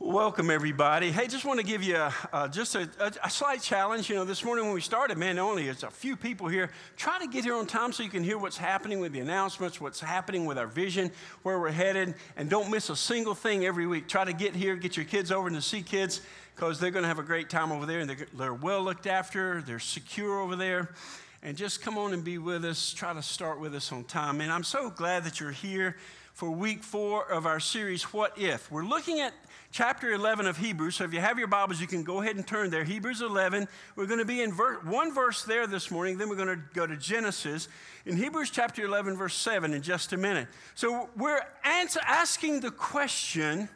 Welcome, everybody. Hey, just want to give you a, just a, a, a, slight challenge. You know, this morning when we started, man, only it's a few people here. Try to get here on time so you can hear what's happening with the announcements, what's happening with our vision, where we're headed, and don't miss a single thing every week. Try to get here, get your kids over to see kids because they're going to have a great time over there, and they're, they're well looked after, they're secure over there. And just come on and be with us. Try to start with us on time. And I'm so glad that you're here for week four of our series, What If? We're looking at chapter 11 of Hebrews. So if you have your Bibles, you can go ahead and turn there. Hebrews 11. We're going to be in ver- one verse there this morning. Then we're going to go to Genesis in Hebrews chapter 11, verse 7 in just a minute. So we're answer- asking the question,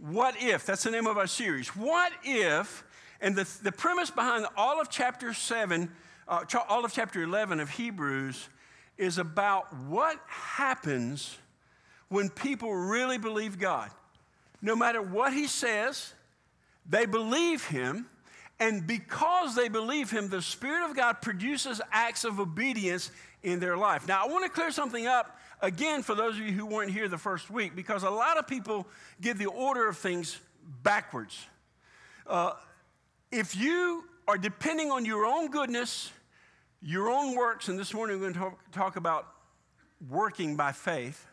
what if? That's the name of our series. What if? And the, the premise behind all of chapter 7, uh, all of chapter 11 of Hebrews is about what happens when people really believe God no matter what he says, they believe him. And because they believe him, the Spirit of God produces acts of obedience in their life. Now, I want to clear something up again for those of you who weren't here the first week, because a lot of people get the order of things backwards. Uh, if you are depending on your own goodness, your own works, and this morning we're going to talk about working by faith,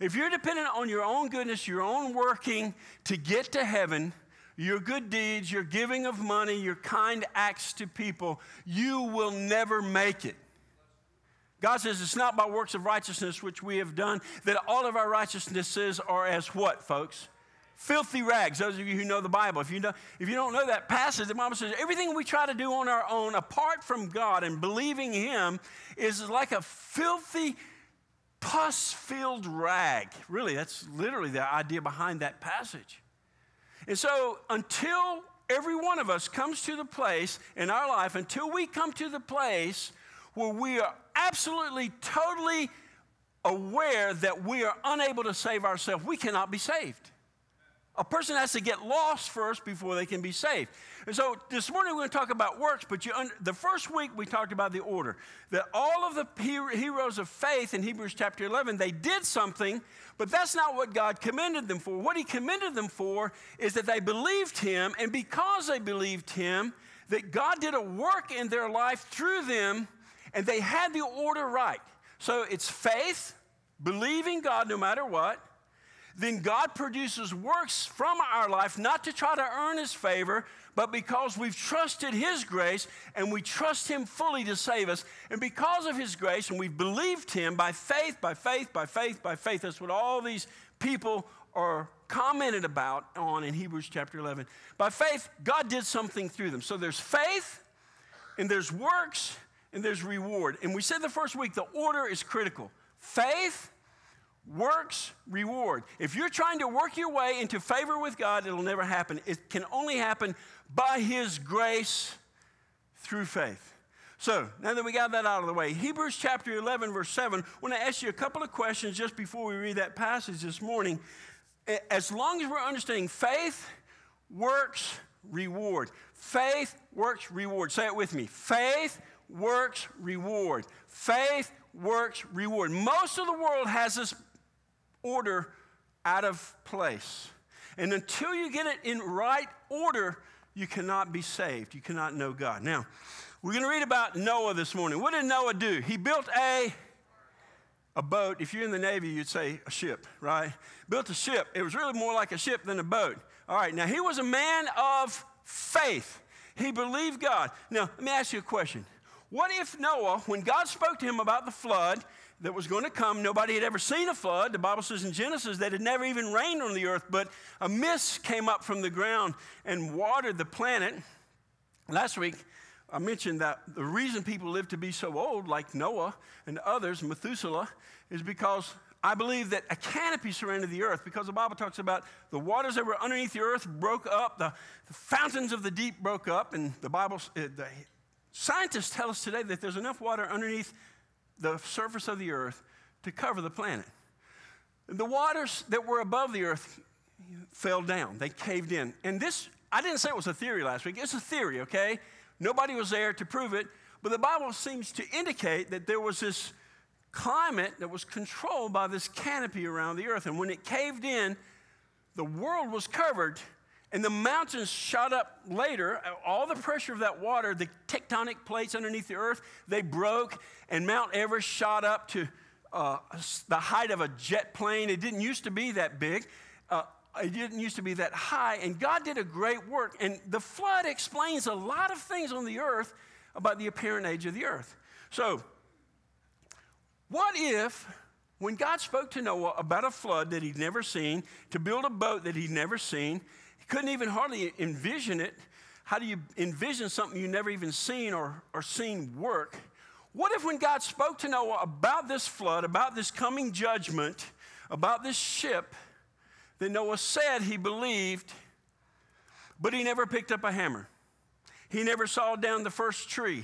if you're dependent on your own goodness, your own working to get to heaven, your good deeds, your giving of money, your kind acts to people, you will never make it. God says it's not by works of righteousness which we have done, that all of our righteousnesses are as what, folks? Filthy rags. Those of you who know the Bible, if you, know, if you don't know that passage, the Bible says everything we try to do on our own, apart from God and believing Him, is like a filthy pus filled rag. Really, that's literally the idea behind that passage. And so, until every one of us comes to the place in our life, until we come to the place where we are absolutely, totally aware that we are unable to save ourselves, we cannot be saved. A person has to get lost first before they can be saved. And so this morning we're going to talk about works, but you, the first week we talked about the order. That all of the heroes of faith in Hebrews chapter 11, they did something, but that's not what God commended them for. What He commended them for is that they believed Him, and because they believed Him, that God did a work in their life through them, and they had the order right. So it's faith, believing God no matter what then God produces works from our life not to try to earn His favor, but because we've trusted His grace and we trust Him fully to save us. And because of His grace and we've believed Him by faith, by faith, by faith, by faith, that's what all these people are commented about on in Hebrews chapter 11. By faith, God did something through them. So there's faith and there's works and there's reward. And we said the first week the order is critical faith Works, reward. If you're trying to work your way into favor with God, it'll never happen. It can only happen by His grace through faith. So, now that we got that out of the way, Hebrews chapter 11, verse 7, I want to ask you a couple of questions just before we read that passage this morning. As long as we're understanding faith, works, reward. Faith, works, reward. Say it with me. Faith, works, reward. Faith, works, reward. Most of the world has this order out of place. And until you get it in right order, you cannot be saved. You cannot know God. Now, we're going to read about Noah this morning. What did Noah do? He built a a boat. If you're in the Navy, you'd say a ship, right? Built a ship. It was really more like a ship than a boat. All right, now he was a man of faith. He believed God. Now, let me ask you a question. What if Noah, when God spoke to him about the flood, that was going to come. Nobody had ever seen a flood. The Bible says in Genesis that it never even rained on the earth, but a mist came up from the ground and watered the planet. Last week, I mentioned that the reason people live to be so old, like Noah and others, Methuselah, is because I believe that a canopy surrounded the earth because the Bible talks about the waters that were underneath the earth broke up, the, the fountains of the deep broke up, and the Bible, uh, the scientists tell us today that there's enough water underneath the surface of the earth to cover the planet. The waters that were above the earth fell down, they caved in. And this, I didn't say it was a theory last week, it's a theory, okay? Nobody was there to prove it, but the Bible seems to indicate that there was this climate that was controlled by this canopy around the earth. And when it caved in, the world was covered and the mountains shot up later. All the pressure of that water, the tectonic plates underneath the earth, they broke, and Mount Everest shot up to uh, the height of a jet plane. It didn't used to be that big. Uh, it didn't used to be that high, and God did a great work. And the flood explains a lot of things on the earth about the apparent age of the earth. So, what if, when God spoke to Noah about a flood that he'd never seen, to build a boat that he'd never seen, couldn't even hardly envision it? How do you envision something you never even seen or, or seen work? What if, when God spoke to Noah about this flood, about this coming judgment, about this ship, that Noah said he believed, but he never picked up a hammer? He never sawed down the first tree.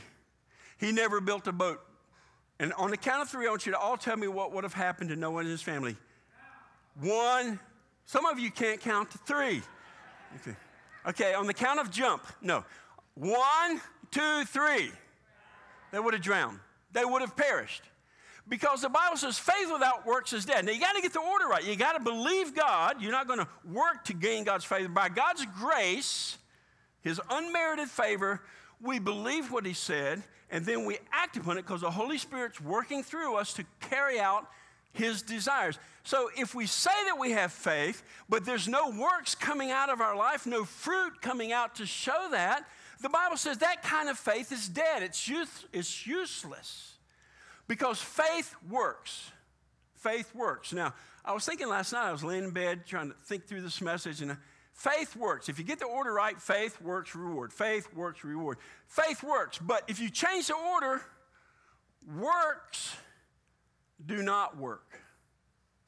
He never built a boat. And on the count of three, I want you to all tell me what would have happened to Noah and his family. One, some of you can't count to three. Okay, okay on the count of jump, no. One, two, three. They would have drowned, they would have perished. Because the Bible says faith without works is dead. Now you got to get the order right. You got to believe God. You're not going to work to gain God's favor. By God's grace, His unmerited favor, we believe what He said, and then we act upon it because the Holy Spirit's working through us to carry out His desires. So if we say that we have faith, but there's no works coming out of our life, no fruit coming out to show that, the Bible says that kind of faith is dead. It's, it's useless because faith works. Faith works. Now, I was thinking last night, I was laying in bed trying to think through this message, and uh, faith works. If you get the order right, faith works, reward. Faith works, reward. Faith works. But if you change the order, works do not work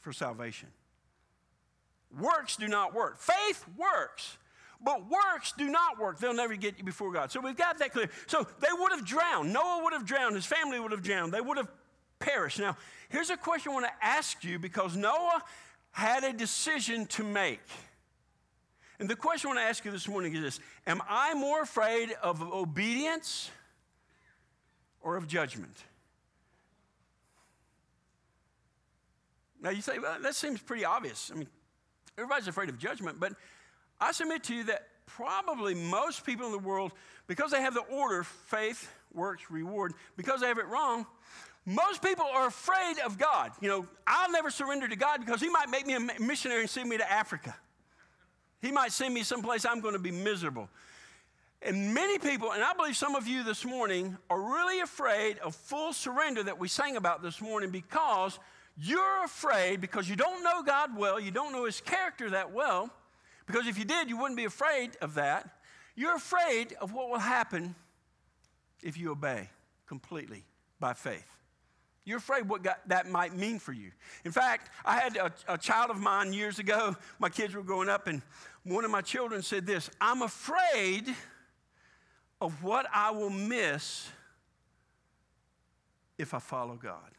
for salvation. Works do not work. Faith works. But works do not work. They'll never get you before God. So we've got that clear. So they would have drowned. Noah would have drowned. His family would have drowned. They would have perished. Now, here's a question I want to ask you because Noah had a decision to make. And the question I want to ask you this morning is this Am I more afraid of obedience or of judgment? Now you say, well, that seems pretty obvious. I mean, everybody's afraid of judgment, but I submit to you that probably most people in the world, because they have the order faith, works, reward, because they have it wrong, most people are afraid of God. You know, I'll never surrender to God because He might make me a missionary and send me to Africa. He might send me someplace I'm going to be miserable. And many people, and I believe some of you this morning, are really afraid of full surrender that we sang about this morning because you're afraid because you don't know God well, you don't know His character that well, because if you did, you wouldn't be afraid of that. You're afraid of what will happen if you obey completely by faith. You're afraid what God, that might mean for you. In fact, I had a, a child of mine years ago. My kids were growing up, and one of my children said this I'm afraid of what I will miss if I follow God.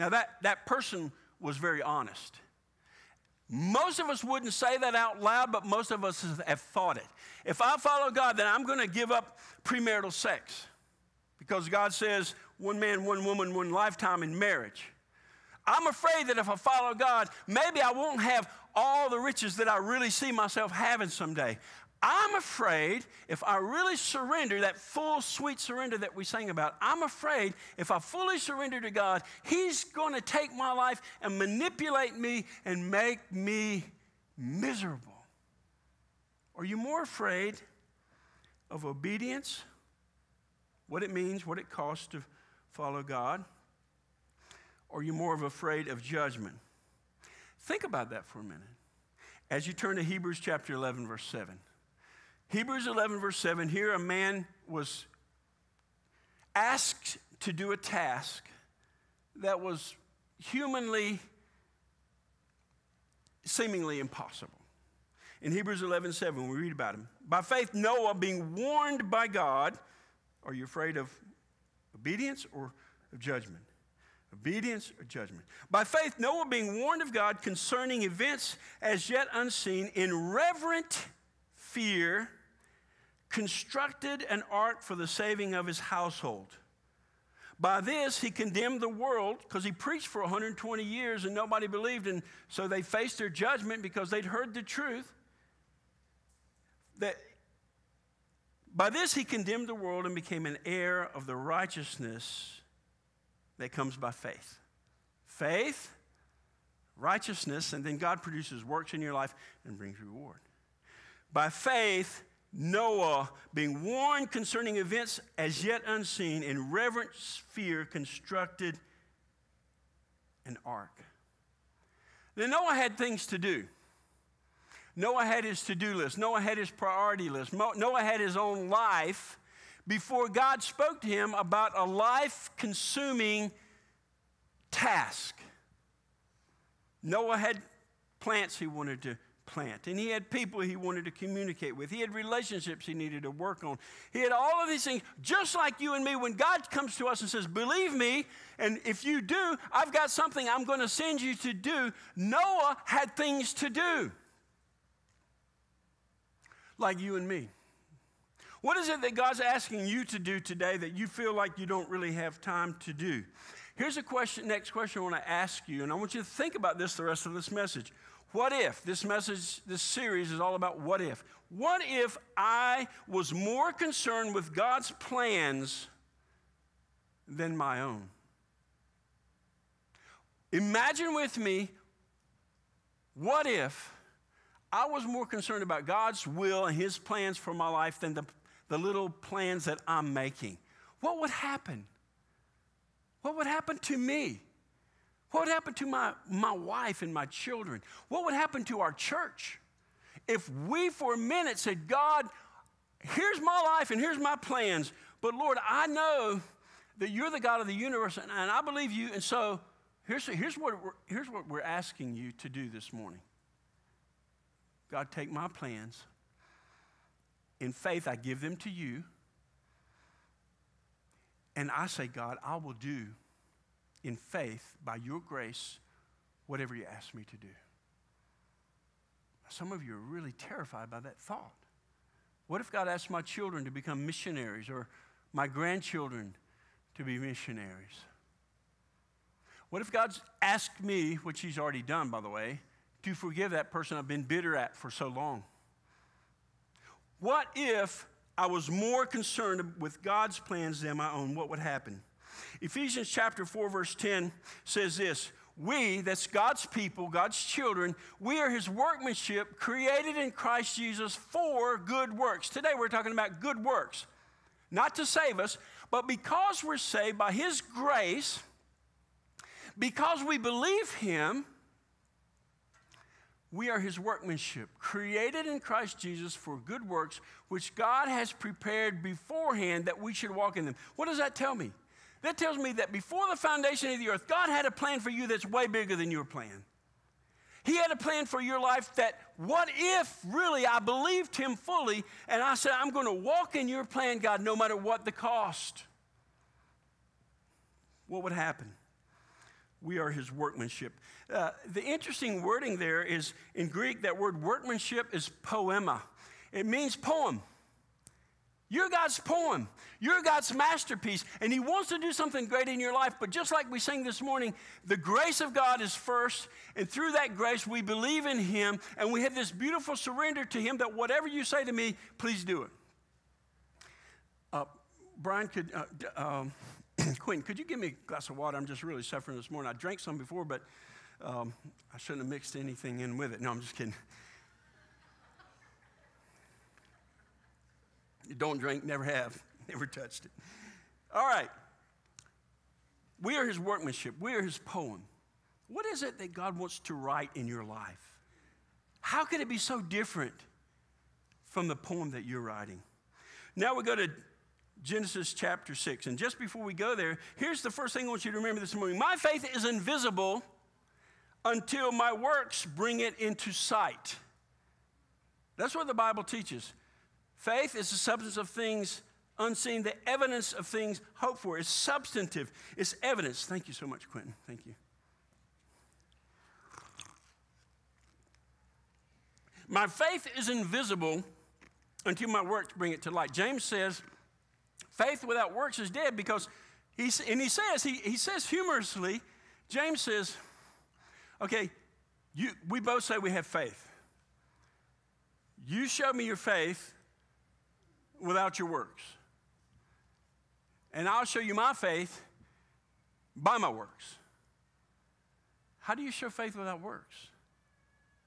Now, that, that person was very honest. Most of us wouldn't say that out loud, but most of us have thought it. If I follow God, then I'm going to give up premarital sex because God says one man, one woman, one lifetime in marriage. I'm afraid that if I follow God, maybe I won't have all the riches that I really see myself having someday. I'm afraid if I really surrender, that full, sweet surrender that we sang about, I'm afraid if I fully surrender to God, He's going to take my life and manipulate me and make me miserable. Are you more afraid of obedience, what it means, what it costs to follow God? Or are you more of afraid of judgment? Think about that for a minute. As you turn to Hebrews chapter 11, verse 7. Hebrews 11, verse 7 here, a man was asked to do a task that was humanly, seemingly impossible. In Hebrews 11, 7, we read about him. By faith, Noah, being warned by God, are you afraid of obedience or of judgment? Obedience or judgment? By faith, Noah, being warned of God concerning events as yet unseen, in reverent fear, constructed an ark for the saving of his household. By this, he condemned the world because he preached for 120 years and nobody believed. And so they faced their judgment because they'd heard the truth. That by this, he condemned the world and became an heir of the righteousness that comes by faith. Faith, righteousness, and then God produces works in your life and brings reward. By faith, Noah, being warned concerning events as yet unseen, in reverent fear constructed an ark. Then Noah had things to do. Noah had his to do list, Noah had his priority list, Noah had his own life before God spoke to him about a life consuming task. Noah had plants he wanted to plant. And he had people he wanted to communicate with. He had relationships he needed to work on. He had all of these things, just like you and me. When God comes to us and says, Believe me, and if you do, I've got something I'm going to send you to do. Noah had things to do, like you and me. What is it that God's asking you to do today that you feel like you don't really have time to do? Here's a question, next question I want to ask you, and I want you to think about this the rest of this message. What if? This message, this series is all about what if. What if I was more concerned with God's plans than my own? Imagine with me, what if I was more concerned about God's will and His plans for my life than the, the little plans that I'm making? What would happen? What would happen to me? What would happen to my, my wife and my children? What would happen to our church if we for a minute said, God, here's my life and here's my plans, but Lord, I know that you're the God of the universe and, and I believe you, and so here's, here's, what here's what we're asking you to do this morning. God, take my plans. In faith, I give them to you. And I say, God, I will do in faith, by your grace, whatever you ask me to do. Some of you are really terrified by that thought. What if God asked my children to become missionaries or my grandchildren to be missionaries? What if God's asked me, which He's already done, by the way, to forgive that person I've been bitter at for so long? What if I was more concerned with God's plans than my own? What would happen? Ephesians chapter 4, verse 10 says this We, that's God's people, God's children, we are his workmanship created in Christ Jesus for good works. Today we're talking about good works, not to save us, but because we're saved by his grace, because we believe him. We are his workmanship, created in Christ Jesus for good works, which God has prepared beforehand that we should walk in them. What does that tell me? That tells me that before the foundation of the earth, God had a plan for you that's way bigger than your plan. He had a plan for your life that, what if really I believed Him fully and I said, I'm going to walk in your plan, God, no matter what the cost? What would happen? We are His workmanship. Uh, the interesting wording there is in Greek, that word workmanship is poema, it means poem. You're God's poem. You're God's masterpiece. And He wants to do something great in your life. But just like we sang this morning, the grace of God is first. And through that grace, we believe in Him. And we have this beautiful surrender to Him that whatever you say to me, please do it. Uh, Brian, could, uh, um, Quinn, could you give me a glass of water? I'm just really suffering this morning. I drank some before, but um, I shouldn't have mixed anything in with it. No, I'm just kidding. Don't drink, never have, never touched it. All right. We are his workmanship, we are his poem. What is it that God wants to write in your life? How could it be so different from the poem that you're writing? Now we go to Genesis chapter 6. And just before we go there, here's the first thing I want you to remember this morning My faith is invisible until my works bring it into sight. That's what the Bible teaches. Faith is the substance of things unseen, the evidence of things hoped for. It's substantive, it's evidence. Thank you so much, Quentin. Thank you. My faith is invisible until my works bring it to light. James says, faith without works is dead because He's, and he says, he, he says humorously, James says, okay, you, we both say we have faith. You show me your faith without your works. And I'll show you my faith by my works. How do you show faith without works?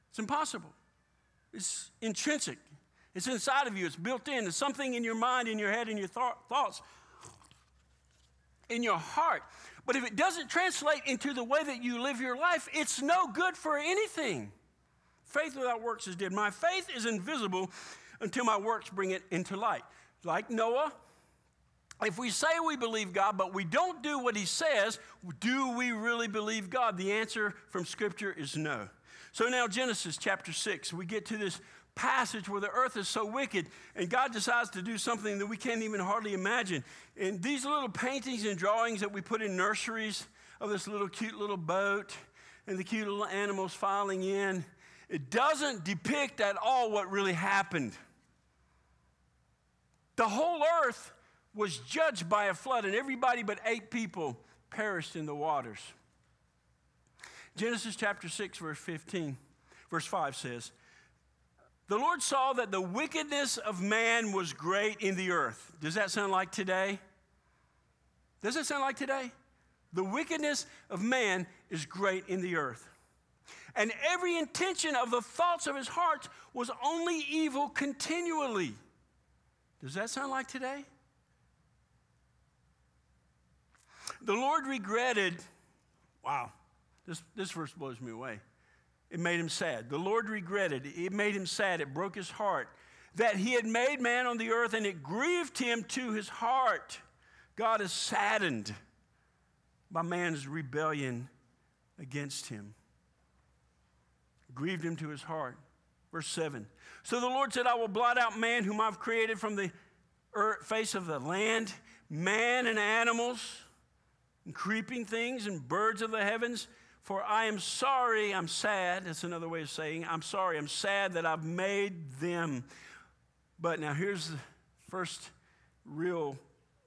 It's impossible. It's intrinsic. It's inside of you. It's built in. It's something in your mind, in your head, in your th- thoughts, in your heart. But if it doesn't translate into the way that you live your life, it's no good for anything. Faith without works is dead. My faith is invisible until my works bring it into light. Like Noah, if we say we believe God, but we don't do what he says, do we really believe God? The answer from Scripture is no. So now, Genesis chapter 6, we get to this passage where the earth is so wicked, and God decides to do something that we can't even hardly imagine. And these little paintings and drawings that we put in nurseries of this little cute little boat and the cute little animals filing in, it doesn't depict at all what really happened. The whole earth was judged by a flood, and everybody but eight people perished in the waters. Genesis chapter 6, verse 15, verse 5 says, The Lord saw that the wickedness of man was great in the earth. Does that sound like today? Does that sound like today? The wickedness of man is great in the earth. And every intention of the thoughts of his heart was only evil continually. Does that sound like today? The Lord regretted, wow, this, this verse blows me away. It made him sad. The Lord regretted, it made him sad, it broke his heart that he had made man on the earth and it grieved him to his heart. God is saddened by man's rebellion against him. Grieved him to his heart. Verse 7. So the Lord said, I will blot out man whom I've created from the earth, face of the land, man and animals, and creeping things and birds of the heavens for I am sorry, I'm sad. That's another way of saying I'm sorry, I'm sad that I've made them. But now here's the first real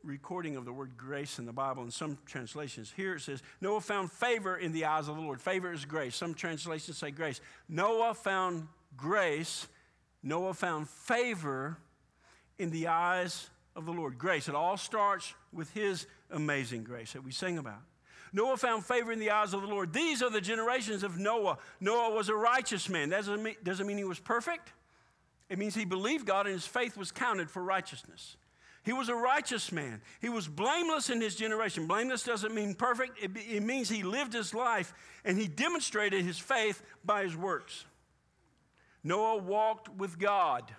recording of the word grace in the Bible in some translations. Here it says, Noah found favor in the eyes of the Lord. Favor is grace. Some translations say grace. Noah found grace. Noah found favor in the eyes of the Lord. Grace. It all starts with his amazing grace that we sing about. Noah found favor in the eyes of the Lord. These are the generations of Noah. Noah was a righteous man. That doesn't mean, doesn't mean he was perfect. It means he believed God and his faith was counted for righteousness. He was a righteous man. He was blameless in his generation. Blameless doesn't mean perfect, it, it means he lived his life and he demonstrated his faith by his works. Noah walked with God.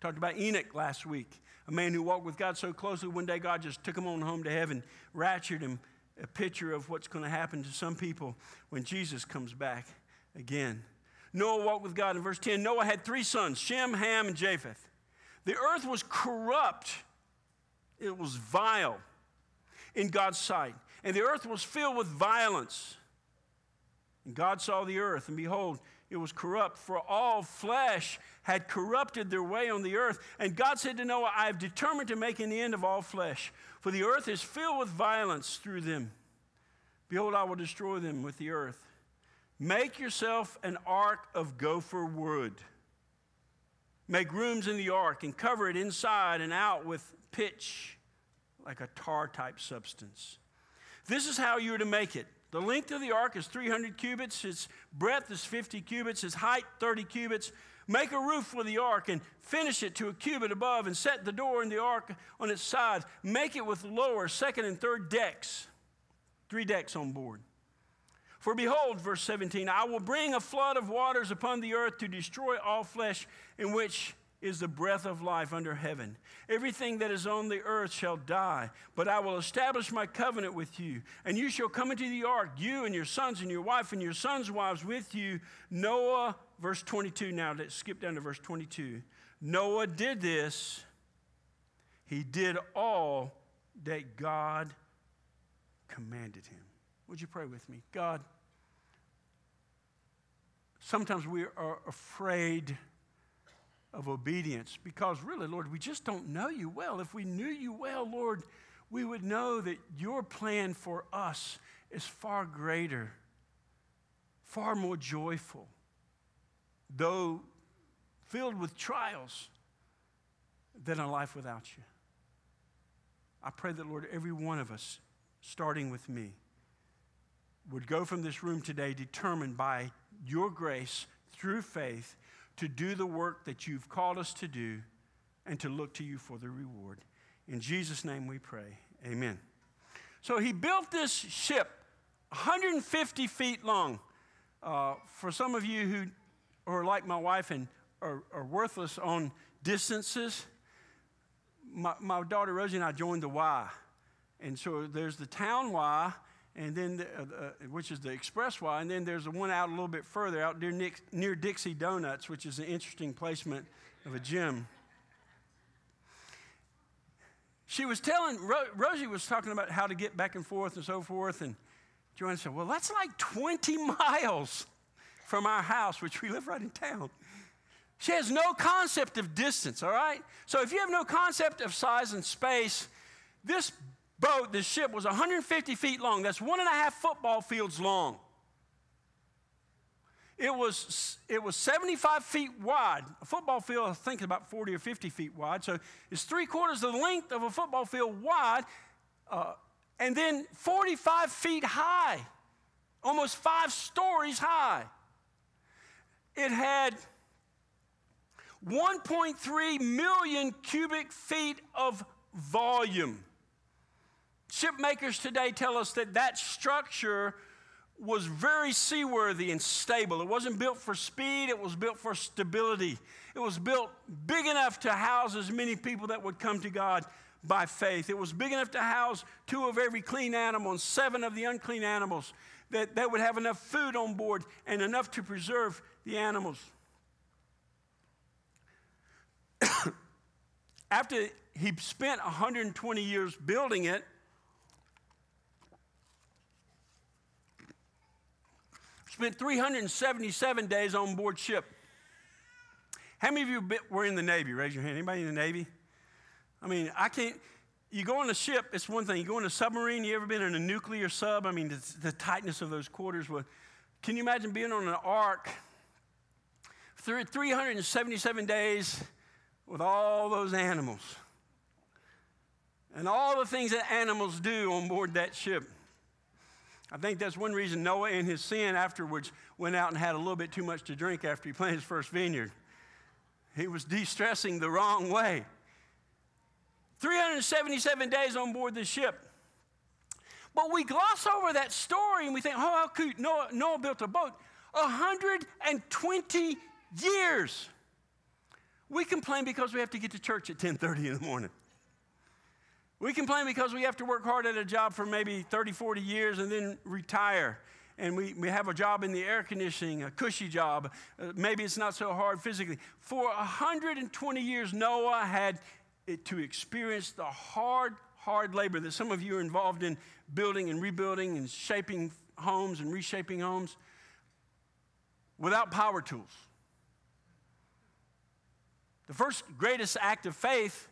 Talked about Enoch last week, a man who walked with God so closely, one day God just took him on home to heaven, raptured him, a picture of what's going to happen to some people when Jesus comes back again. Noah walked with God in verse 10. Noah had three sons Shem, Ham, and Japheth. The earth was corrupt, it was vile in God's sight. And the earth was filled with violence. And God saw the earth, and behold, it was corrupt, for all flesh had corrupted their way on the earth. And God said to Noah, I have determined to make an end of all flesh, for the earth is filled with violence through them. Behold, I will destroy them with the earth. Make yourself an ark of gopher wood. Make rooms in the ark and cover it inside and out with pitch, like a tar type substance. This is how you are to make it. The length of the ark is 300 cubits, its breadth is 50 cubits, its height 30 cubits. Make a roof for the ark and finish it to a cubit above and set the door in the ark on its sides. Make it with lower, second, and third decks, three decks on board. For behold, verse 17, I will bring a flood of waters upon the earth to destroy all flesh, in which is the breath of life under heaven. Everything that is on the earth shall die, but I will establish my covenant with you. And you shall come into the ark, you and your sons and your wife and your sons' wives with you. Noah, verse 22 now, let's skip down to verse 22. Noah did this, he did all that God commanded him. Would you pray with me? God, sometimes we are afraid of obedience because really, Lord, we just don't know you well. If we knew you well, Lord, we would know that your plan for us is far greater, far more joyful, though filled with trials, than a life without you. I pray that, Lord, every one of us, starting with me, would go from this room today determined by your grace through faith to do the work that you've called us to do and to look to you for the reward. In Jesus' name we pray. Amen. So he built this ship 150 feet long. Uh, for some of you who are like my wife and are, are worthless on distances, my, my, daughter Rosie and I joined the Y. And so there's the town Y, and then the, uh, uh, which is the express Y, and then there's the one out a little bit further, out near, Nick, near Dixie Donuts, which is an interesting placement of a gym. She was telling, Ro- Rosie was talking about how to get back and forth and so forth, and Joanna said, Well, that's like 20 miles from our house, which we live right in town. She has no concept of distance, all right? So if you have no concept of size and space, this boat, this ship was 150 feet long. That's one and a half football fields long. It was, it was 75 feet wide. A football field, I think, is about 40 or 50 feet wide. So it's three quarters of the length of a football field wide, uh, and then 45 feet high, almost five stories high. It had 1.3 million cubic feet of volume. Ship makers today tell us that that structure was very seaworthy and stable. It wasn't built for speed, it was built for stability. It was built big enough to house as many people that would come to God by faith. It was big enough to house two of every clean animal and seven of the unclean animals, that, that would have enough food on board and enough to preserve the animals. After he spent 120 years building it, spent 377 days on board ship. How many of you were in the Navy? Raise your hand. Anybody in the Navy? I mean, I can't. You go on a ship, it's one thing. You go on a submarine, you ever been in a nuclear sub? I mean, the, the tightness of those quarters. Would, can you imagine being on an ark 377 days with all those animals? And all the things that animals do on board that ship. I think that's one reason Noah, in his sin afterwards, went out and had a little bit too much to drink after he planted his first vineyard. He was de stressing the wrong way. 377 days on board the ship. But we gloss over that story and we think, oh, how cute. Noah, Noah built a boat. 120 years. We complain because we have to get to church at 10:30 in the morning. We complain because we have to work hard at a job for maybe 30, 40 years and then retire. And we, we have a job in the air conditioning, a cushy job. Uh, maybe it's not so hard physically. For 120 years, Noah had to experience the hard, hard labor that some of you are involved in building and rebuilding and shaping homes and reshaping homes without power tools. The first greatest act of faith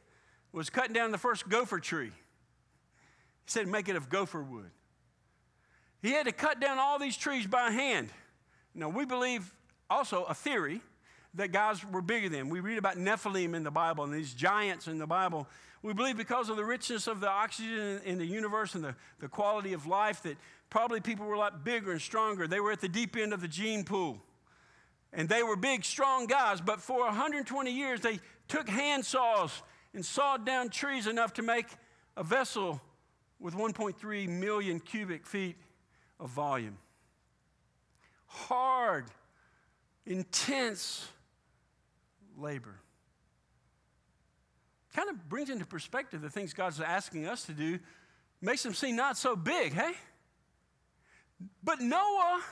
was cutting down the first gopher tree. He said, make it of gopher wood. He had to cut down all these trees by hand. Now, we believe also a theory that guys were bigger than. We read about Nephilim in the Bible and these giants in the Bible. We believe because of the richness of the oxygen in the universe and the, the quality of life that probably people were a lot bigger and stronger. They were at the deep end of the gene pool. And they were big, strong guys, but for 120 years they took hand saws and sawed down trees enough to make a vessel with 1.3 million cubic feet of volume. Hard, intense labor. Kind of brings into perspective the things God's asking us to do, makes them seem not so big, hey? But Noah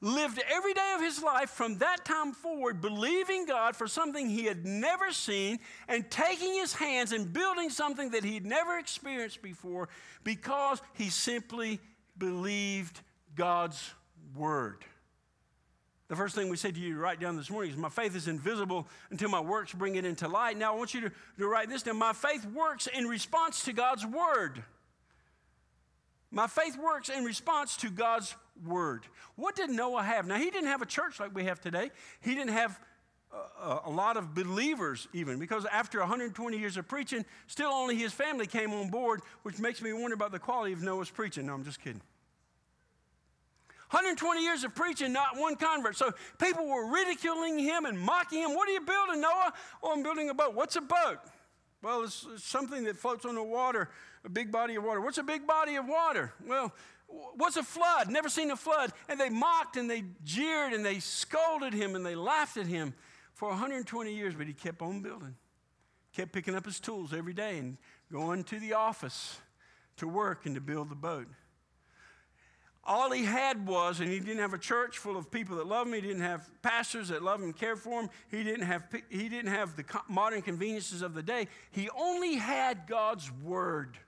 lived every day of his life from that time forward believing God for something he had never seen and taking his hands and building something that he'd never experienced before because he simply believed God's word. The first thing we said to you to write down this morning is my faith is invisible until my works bring it into light. Now I want you to, to write this down. My faith works in response to God's word. My faith works in response to God's word. What did Noah have? Now, he didn't have a church like we have today. He didn't have a, a, lot of believers, even, because after 120 years of preaching, still only his family came on board, which makes me wonder about the quality of Noah's preaching. No, I'm just kidding. 120 years of preaching, not one convert. So people were ridiculing him and mocking him. What are you building, Noah? Oh, I'm building a boat. What's a boat? Well, it's, it's something that floats on the water, a big body of water. What's a big body of water? Well, what's a flood? Never seen a flood. And they mocked and they jeered and they scolded him and they laughed at him for 120 years, but he kept on building. Kept picking up his tools every day and going to the office to work and to build the boat. All he had was, and he didn't have a church full of people that loved him. He didn't have pastors that loved him and cared for him. He didn't have, he didn't have the modern conveniences of the day. He only had God's word.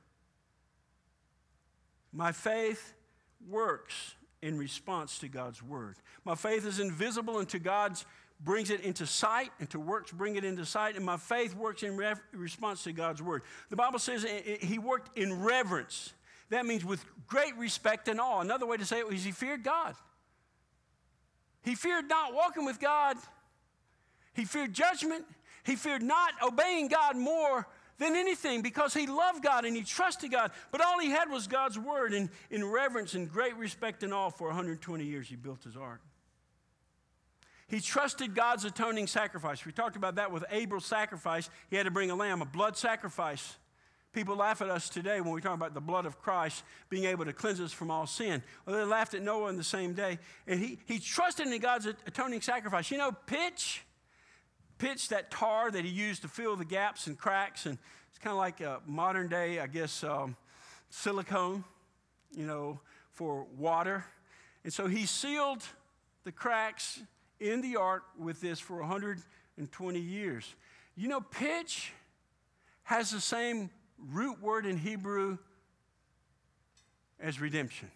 My faith works in response to God's word. My faith is invisible unto God's brings it into sight, and to works bring it into sight, and my faith works in ref- response to God's word. The Bible says it, it, he worked in reverence. That means with great respect and awe. Another way to say it was he feared God. He feared not walking with God. He feared judgment. He feared not obeying God more than anything because he loved God and he trusted God. But all he had was God's word. And in reverence and great respect and awe for 120 years, he built his ark. He trusted God's atoning sacrifice. We talked about that with Abel's sacrifice. He had to bring a lamb, a blood sacrifice. People laugh at us today when we talk about the blood of Christ being able to cleanse us from all sin. Well, they laughed at Noah in the same day. And he, he trusted in God's atoning sacrifice. You know, pitch, pitch, that tar that he used to fill the gaps and cracks, and it's kind of like a modern day, I guess, um, silicone, you know, for water. And so he sealed the cracks in the ark with this for 120 years. You know, pitch has the same root word in Hebrew as redemption.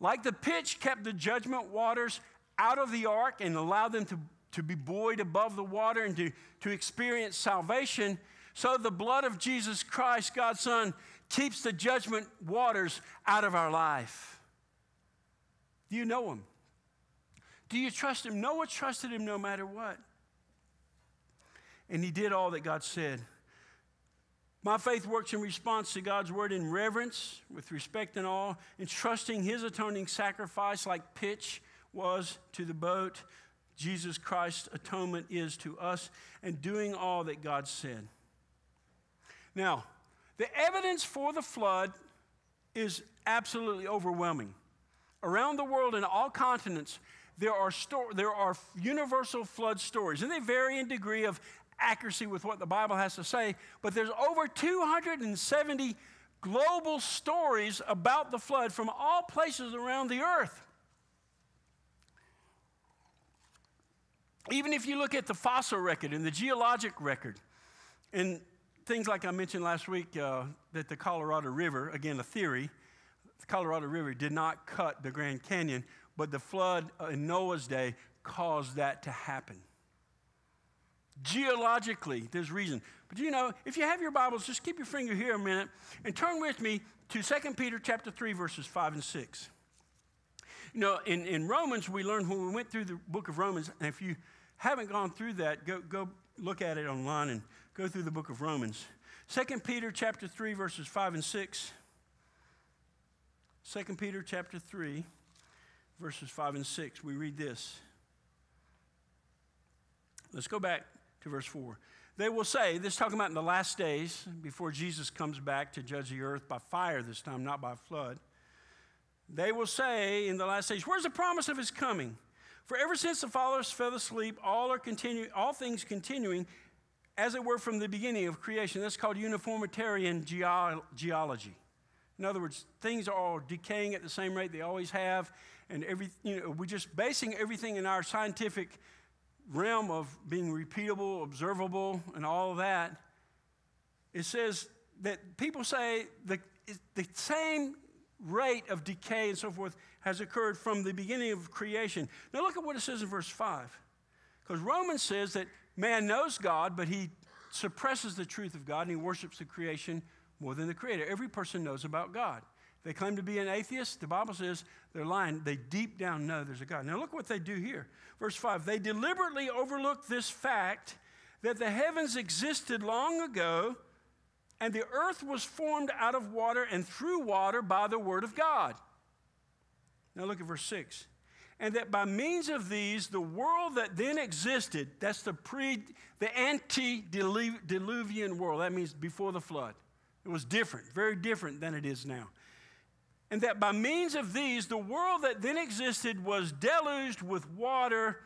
Like the pitch kept the judgment waters out of the ark and allowed them to, to be buoyed above the water and to, to experience salvation, so the blood of Jesus Christ, God's Son, keeps the judgment waters out of our life. Do you know Him? Do you trust Him? Noah trusted Him no matter what. And he did all that God said. My faith works in response to God's word in reverence, with respect and awe, in trusting his atoning sacrifice like pitch was to the boat. Jesus Christ's atonement is to us, and doing all that God said. Now, the evidence for the flood is absolutely overwhelming. Around the world in all continents, there are, sto- there are universal flood stories, and they vary in degree of accuracy with what the Bible has to say, but there's over 270 global stories about the flood from all places around the earth. Even if you look at the fossil record and the geologic record, and things like I mentioned last week uh, that the Colorado River, again, a theory, the Colorado River did not cut the Grand Canyon, but the flood in Noah's day caused that to happen. Geologically, there's reason. But you know, if you have your Bibles, just keep your finger here a minute and turn with me to 2 Peter chapter 3, verses 5 and 6. You know, in, in Romans, we learned when we went through the book of Romans, and if you haven't gone through that, go, go look at it online and go through the book of Romans. 2 Peter chapter 3, verses 5 and 6. 2 Peter chapter 3, verses 5 and 6. We read this. Let's go back to verse 4. They will say, this talking about in the last days, before Jesus comes back to judge the earth by fire this time, not by flood. They will say in the last days, Where's the promise of his coming? For ever since the fathers fell asleep, all are continuing, all things continuing as it were from the beginning of creation. That's called uniformitarian geo- geology. In other words, things are all decaying at the same rate they always have, and every, you know, we're just basing everything in our scientific realm of being repeatable, observable, and all of that, it says that people say the, the same rate of decay and so forth has occurred from the beginning of creation. Now look at what it says in verse 5. Because Romans says that man knows God, but he suppresses the truth of God and he worships the creation more than the Creator. Every person knows about God. They claim to be an atheist. The Bible says they're lying. They deep down know there's a God. Now, look what they do here. Verse 5 They deliberately overlook this fact that the heavens existed long ago and the earth was formed out of water and through water by the word of God. Now, look at verse 6 and that by means of these, the world that then existed, that's the pre, the antediluvian world, that means before the flood. It was different, very different than it is now. And that by means of these, the world that then existed was deluged with water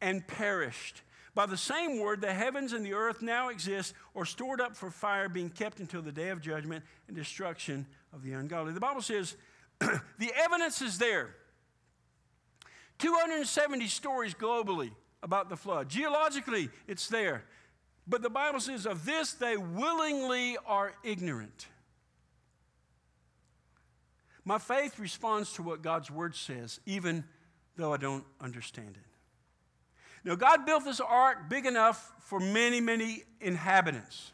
and perished. By the same word, the heavens and the earth now exist or stored up for fire, being kept until the day of judgment and destruction of the ungodly. The Bible says the evidence is there. 270 stories globally about the flood. Geologically, it's there. But the Bible says, of this they willingly are ignorant. My faith responds to what God's word says, even though I don't understand it. Now, God built this ark big enough for many, many inhabitants.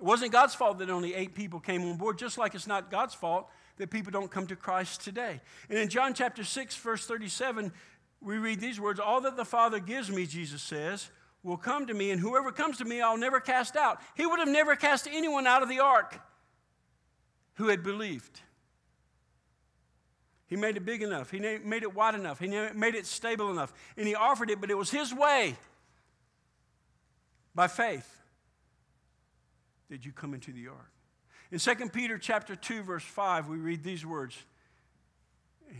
It wasn't God's fault that only eight people came on board, just like it's not God's fault that people don't come to Christ today. And in John chapter 6, verse 37, we read these words All that the Father gives me, Jesus says, will come to me, and whoever comes to me, I'll never cast out. He would have never cast anyone out of the ark who had believed. He made it big enough. He made it wide enough. He made it stable enough. And he offered it, but it was his way. By faith did you come into the ark. In 2 Peter chapter 2, verse 5, we read these words.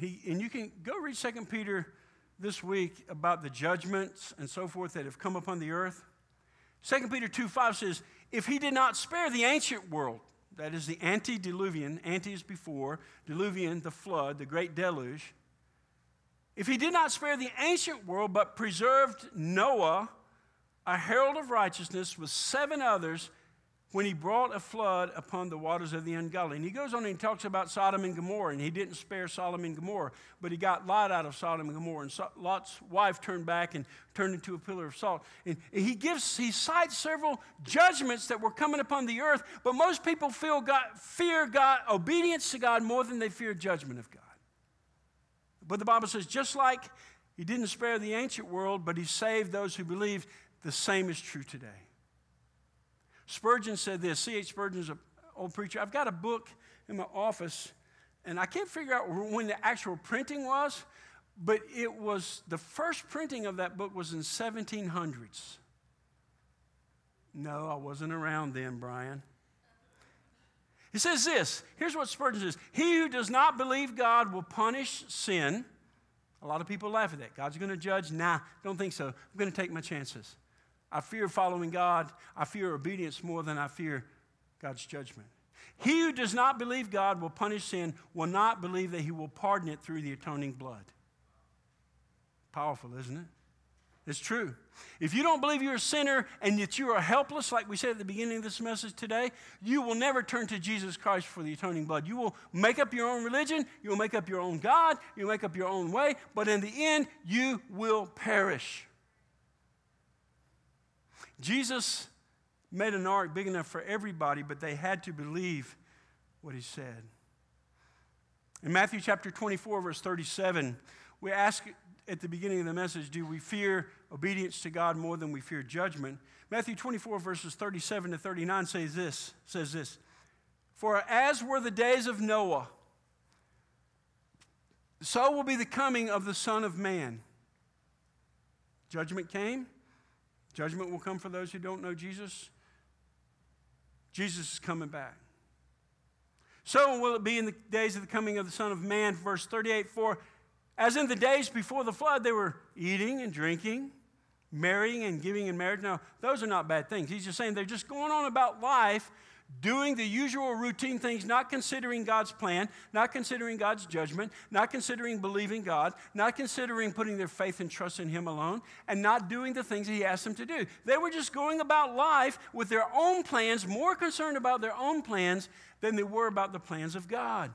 He, and you can go read 2 Peter this week about the judgments and so forth that have come upon the earth. 2 Peter 2 5 says, If he did not spare the ancient world, that is the antediluvian, ante is before, diluvian, the flood, the great deluge. If he did not spare the ancient world, but preserved Noah, a herald of righteousness, with seven others, when he brought a flood upon the waters of the ungodly. And he goes on and talks about Sodom and Gomorrah, and he didn't spare Sodom and Gomorrah, but he got Lot out of Sodom and Gomorrah. And Lot's wife turned back and turned into a pillar of salt. And he gives, he cites several judgments that were coming upon the earth, but most people feel God, fear God, obedience to God more than they fear judgment of God. But the Bible says, just like he didn't spare the ancient world, but he saved those who believed, the same is true today. Spurgeon said this. C.H. Spurgeon's an old preacher. I've got a book in my office, and I can't figure out when the actual printing was, but it was the first printing of that book was in 1700s. No, I wasn't around then, Brian. He says this. Here's what Spurgeon says He who does not believe God will punish sin. A lot of people laugh at that. God's going to judge? Nah, don't think so. I'm going to take my chances. I fear following God. I fear obedience more than I fear God's judgment. He who does not believe God will punish sin will not believe that he will pardon it through the atoning blood. Powerful, isn't it? It's true. If you don't believe you're a sinner and that you are helpless, like we said at the beginning of this message today, you will never turn to Jesus Christ for the atoning blood. You will make up your own religion, you will make up your own God, you'll make up your own way, but in the end, you will perish. Jesus made an ark big enough for everybody, but they had to believe what he said. In Matthew chapter 24, verse 37, we ask at the beginning of the message, do we fear obedience to God more than we fear judgment? Matthew 24, verses 37 to 39 says this, says this. For as were the days of Noah, so will be the coming of the Son of Man. Judgment came, Judgment will come for those who don't know Jesus. Jesus is coming back. So will it be in the days of the coming of the Son of Man. Verse 38 For as in the days before the flood, they were eating and drinking, marrying and giving in marriage. Now, those are not bad things. He's just saying they're just going on about life doing the usual routine things, not considering God's plan, not considering God's judgment, not considering believing God, not considering putting their faith and trust in Him alone, and not doing the things that He asked them to do. They were just going about life with their own plans, more concerned about their own plans than they were about the plans of God.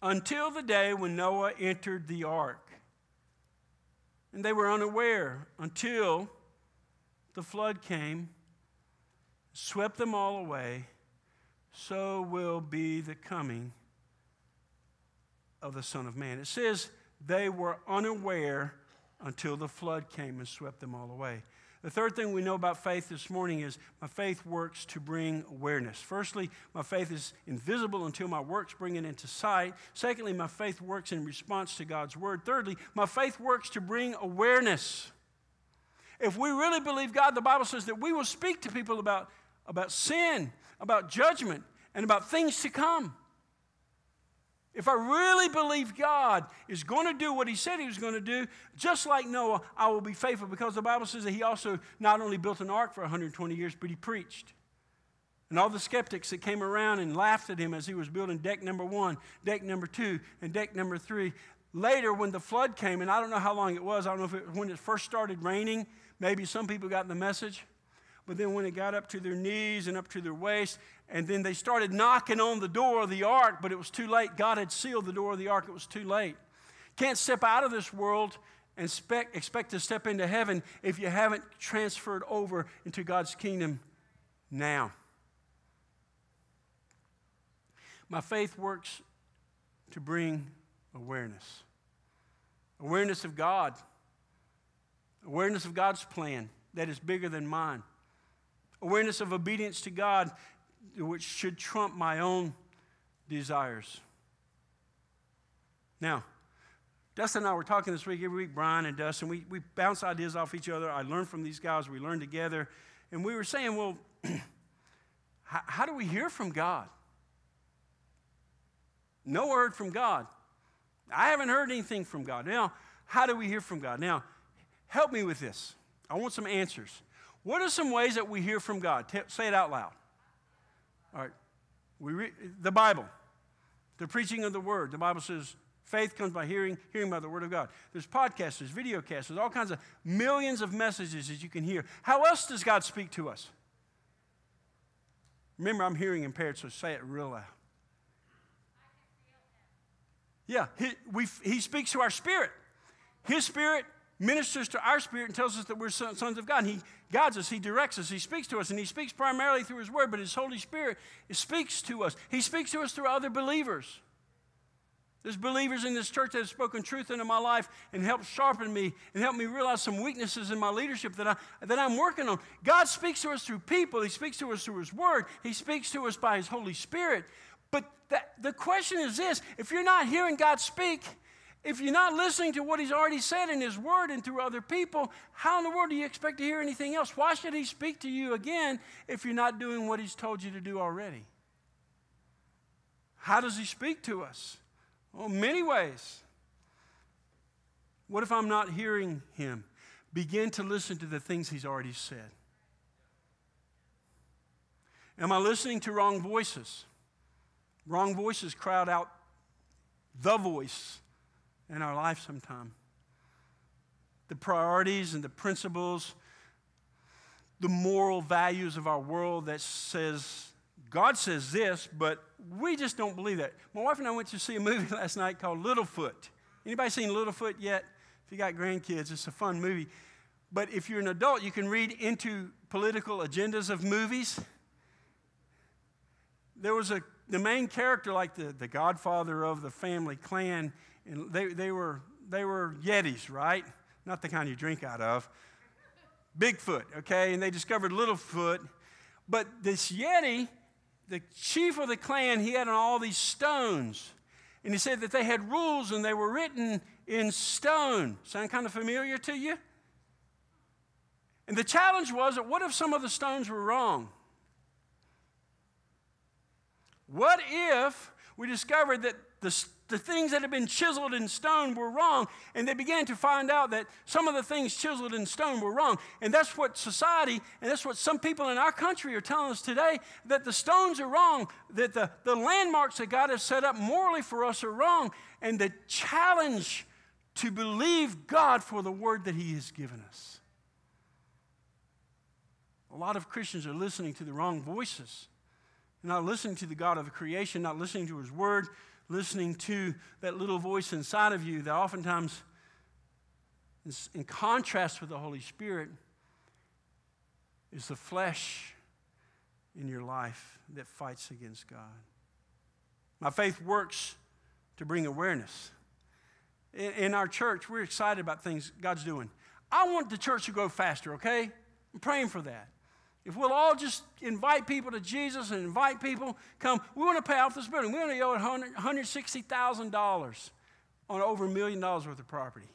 Until the day when Noah entered the ark. And they were unaware until the flood came swept them all away, so will be the coming of the Son of Man. It says they were unaware until the flood came and swept them all away. The third thing we know about faith this morning is my faith works to bring awareness. Firstly, my faith is invisible until my works bring it into sight. Secondly, my faith works in response to God's word. Thirdly, my faith works to bring awareness. If we really believe God, the Bible says that we will speak to people about, about sin, about judgment, and about things to come. If I really believe God is going to do what He said He was going to do, just like Noah, I will be faithful because the Bible says that He also not only built an ark for 120 years, but He preached. And all the skeptics that came around and laughed at him as he was building deck number one, deck number two, and deck number three. Later, when the flood came, and I don't know how long it was, I don't know if it, when it first started raining, maybe some people got the message. But then when it got up to their knees and up to their waist, and then they started knocking on the door of the ark, but it was too late. God had sealed the door of the ark, it was too late. Can't step out of this world and expect, expect to step into heaven if you haven't transferred over into God's kingdom now. My faith works to bring awareness awareness of God, awareness of God's plan that is bigger than mine awareness of obedience to God, which should trump my own desires. Now, Dustin and I were talking this week, every week, Brian and Dustin, we, we bounce ideas off each other. I learn from these guys, we learn together. And we were saying, well, how, how do we hear from God? No word from God. I haven't heard anything from God. Now, how do we hear from God? Now, help me with this. I want some answers. What are some ways that we hear from God? say it out loud. All right. We re- the Bible, the preaching of the word. The Bible says faith comes by hearing, hearing by the word of God. There's podcasts, there's video casts, there's all kinds of millions of messages that you can hear. How else does God speak to us? Remember, I'm hearing impaired, so say it real loud. Yeah, he, we, he speaks to our spirit. His spirit ministers to our spirit and tells us that we're sons of God. He guides us, He directs us, He speaks to us, and He speaks primarily through His Word, but His Holy Spirit speaks to us. He speaks to us through other believers. There's believers in this church that have spoken truth into my life and helped sharpen me and help me realize some weaknesses in my leadership that, I, that I'm working on. God speaks to us through people, He speaks to us through His Word, He speaks to us by His Holy Spirit. But that, the question is this if you're not hearing God speak, if you're not listening to what he's already said in his word and through other people, how in the world do you expect to hear anything else? Why should he speak to you again if you're not doing what he's told you to do already? How does he speak to us? Well, many ways. What if I'm not hearing him? Begin to listen to the things he's already said. Am I listening to wrong voices? Wrong voices crowd out the voice in our life sometime. The priorities and the principles, the moral values of our world that says, God says this, but we just don't believe that. My wife and I went to see a movie last night called Littlefoot. Anybody seen Littlefoot yet? If you got grandkids, it's a fun movie. But if you're an adult, you can read into political agendas of movies. There was a the main character, like the, the godfather of the family clan, and they, they, were, they were Yetis, right? Not the kind you drink out of. Bigfoot, okay? And they discovered Littlefoot. But this Yeti, the chief of the clan, he had on all these stones. And he said that they had rules and they were written in stone. Sound kind of familiar to you? And the challenge was that what if some of the stones were wrong? What if we discovered that the, the things that had been chiseled in stone were wrong, and they began to find out that some of the things chiseled in stone were wrong. And that's what society, and that's what some people in our country are telling us today that the stones are wrong, that the, the landmarks that God has set up morally for us are wrong, and the challenge to believe God for the word that He has given us. A lot of Christians are listening to the wrong voices, not listening to the God of the creation, not listening to His word listening to that little voice inside of you that oftentimes is in contrast with the Holy Spirit is the flesh in your life that fights against God. My faith works to bring awareness. In, in our church, we're excited about things God's doing. I want the church to grow faster, okay? I'm praying for that. If we'll all just invite people to Jesus and invite people, come, we want to pay off this building. We want to owe $160,000 on over a million dollars worth of property.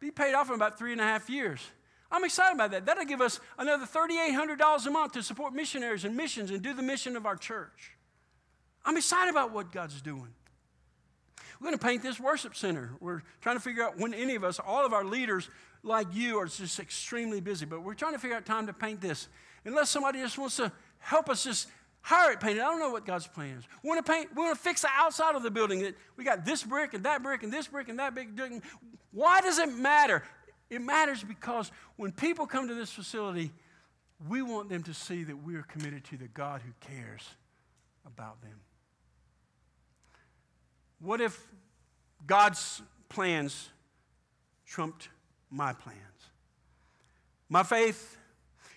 Be paid off in about three and a half years. I'm excited about that. That'll give us another $3,800 a month to support missionaries and missions and do the mission of our church. I'm excited about what God's doing. We're going to paint this worship center. We're trying to figure out when any of us, all of our leaders like you, are just extremely busy, but we're trying to figure out time to paint this. Unless somebody just wants to help us just hire it painted. I don't know what God's plan is. We want to paint, we want to fix the outside of the building. We got this brick and that brick and this brick and that big brick. Why does it matter? It matters because when people come to this facility, we want them to see that we are committed to the God who cares about them. What if God's plans trumped my plans? My faith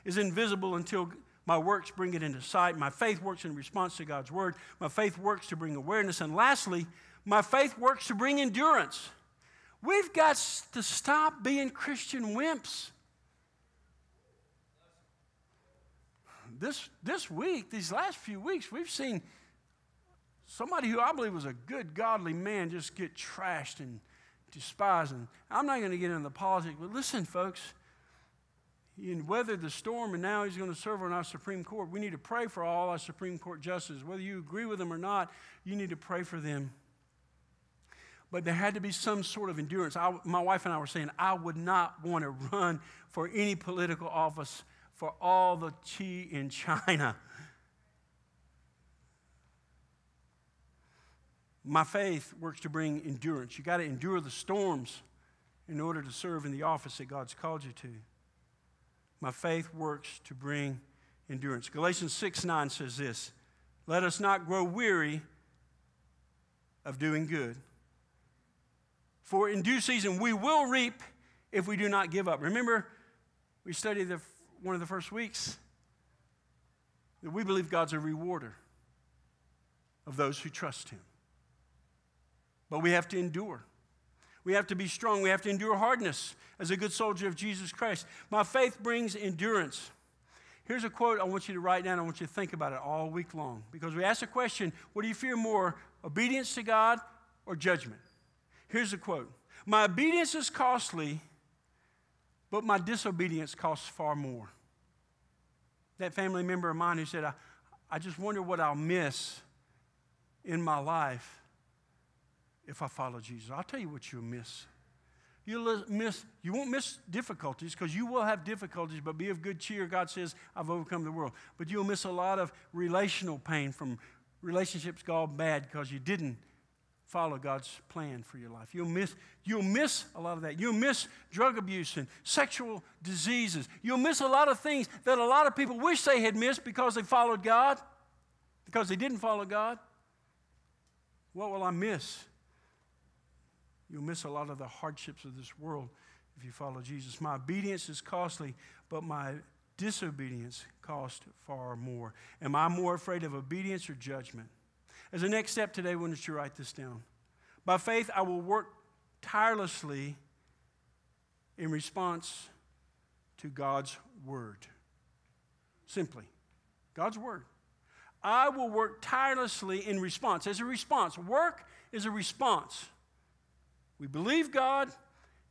is invisible until my works bring it into sight. My faith works in response to God's word. My faith works to bring awareness. And lastly, my faith works to bring endurance. We've got to stop being Christian wimps. This, this week, these last few weeks, we've seen somebody who I believe was a good, godly man just get trashed and despised. And I'm not going to get into the politics, but listen, folks, he weathered the storm, and now he's going to serve on our Supreme Court. We need to pray for all our Supreme Court justices. Whether you agree with them or not, you need to pray for them. But there had to be some sort of endurance. I, my wife and I were saying, I would not want to run for any political office for all the chi in China. My faith works to bring endurance. You got to endure the storms in order to serve in the office that God's called you to. My faith works to bring endurance. Galatians 6 9 says this Let us not grow weary of doing good. For in due season we will reap if we do not give up. Remember, we studied the, one of the first weeks that we believe God's a rewarder of those who trust Him. But we have to endure. We have to be strong. We have to endure hardness as a good soldier of Jesus Christ. My faith brings endurance. Here's a quote I want you to write down. I want you to think about it all week long. Because we ask the question what do you fear more, obedience to God or judgment? Here's a quote My obedience is costly, but my disobedience costs far more. That family member of mine who said, I, I just wonder what I'll miss in my life if I follow Jesus. I'll tell you what you'll miss. You'll miss, you won't miss difficulties because you will have difficulties, but be of good cheer. God says, I've overcome the world. But you'll miss a lot of relational pain from relationships gone bad because you didn't follow God's plan for your life. You'll miss, you'll miss a lot of that. You'll miss drug abuse and sexual diseases. You'll miss a lot of things that a lot of people wish they had missed because they followed God, because they didn't follow God. What will I miss? You'll miss a lot of the hardships of this world if you follow Jesus. My obedience is costly, but my disobedience costs far more. Am I more afraid of obedience or judgment? As a next step today, want you write this down. By faith, I will work tirelessly in response to God's word. Simply, God's word. I will work tirelessly in response. As a response, work is a response. We believe God,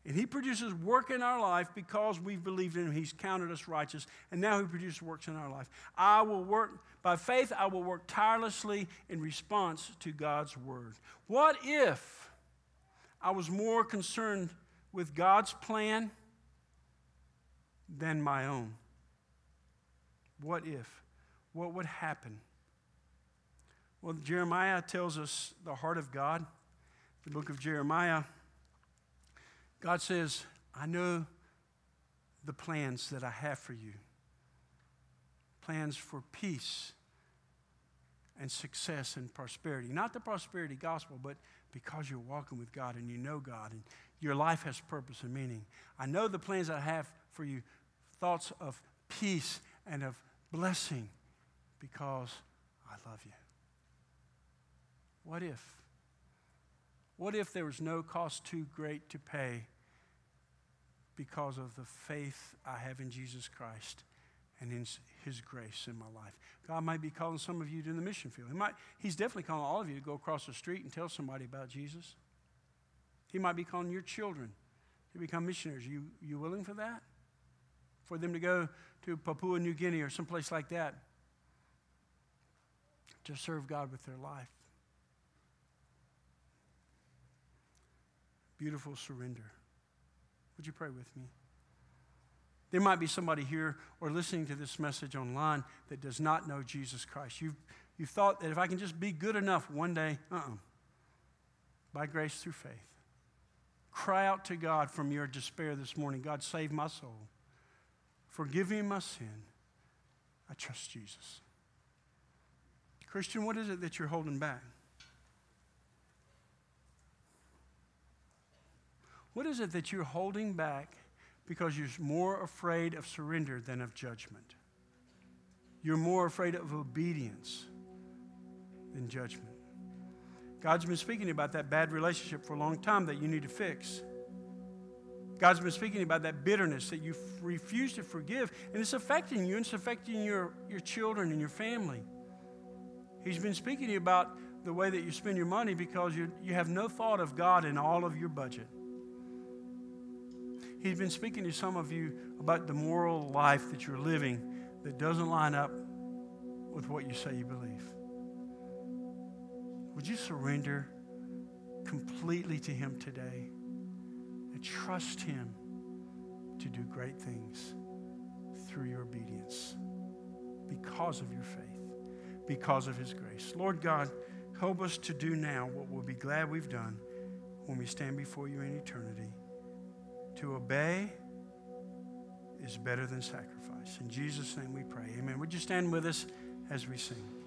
and He produces work in our life because we've believed in Him. He's counted us righteous, and now He produces works in our life. I will work, by faith, I will work tirelessly in response to God's word. What if I was more concerned with God's plan than my own? What if? What would happen? Well, Jeremiah tells us the heart of God. The book of Jeremiah God says, I know the plans that I have for you plans for peace and success and prosperity. Not the prosperity gospel, but because you're walking with God and you know God and your life has purpose and meaning. I know the plans I have for you thoughts of peace and of blessing because I love you. What if? What if there was no cost too great to pay because of the faith I have in Jesus Christ and in His grace in my life? God might be calling some of you to the mission field. He might, he's definitely calling all of you to go across the street and tell somebody about Jesus. He might be calling your children to become missionaries. You, you willing for that? For them to go to Papua New Guinea or someplace like that to serve God with their life. Beautiful surrender. Would you pray with me? There might be somebody here or listening to this message online that does not know Jesus Christ. You've, you've thought that if I can just be good enough one day, uh uh-uh. By grace through faith. Cry out to God from your despair this morning God, save my soul. Forgive me my sin. I trust Jesus. Christian, what is it that you're holding back? What is it that you're holding back because you're more afraid of surrender than of judgment? You're more afraid of obedience than judgment. God's been speaking about that bad relationship for a long time that you need to fix. God's been speaking about that bitterness that you refuse to forgive, and it's affecting you, and it's affecting your, your children and your family. He's been speaking to you about the way that you spend your money because you, you have no thought of God in all of your budget. He's been speaking to some of you about the moral life that you're living that doesn't line up with what you say you believe. Would you surrender completely to Him today and trust Him to do great things through your obedience because of your faith, because of His grace? Lord God, help us to do now what we'll be glad we've done when we stand before you in eternity. To obey is better than sacrifice. In Jesus' name we pray. Amen. Would you stand with us as we sing?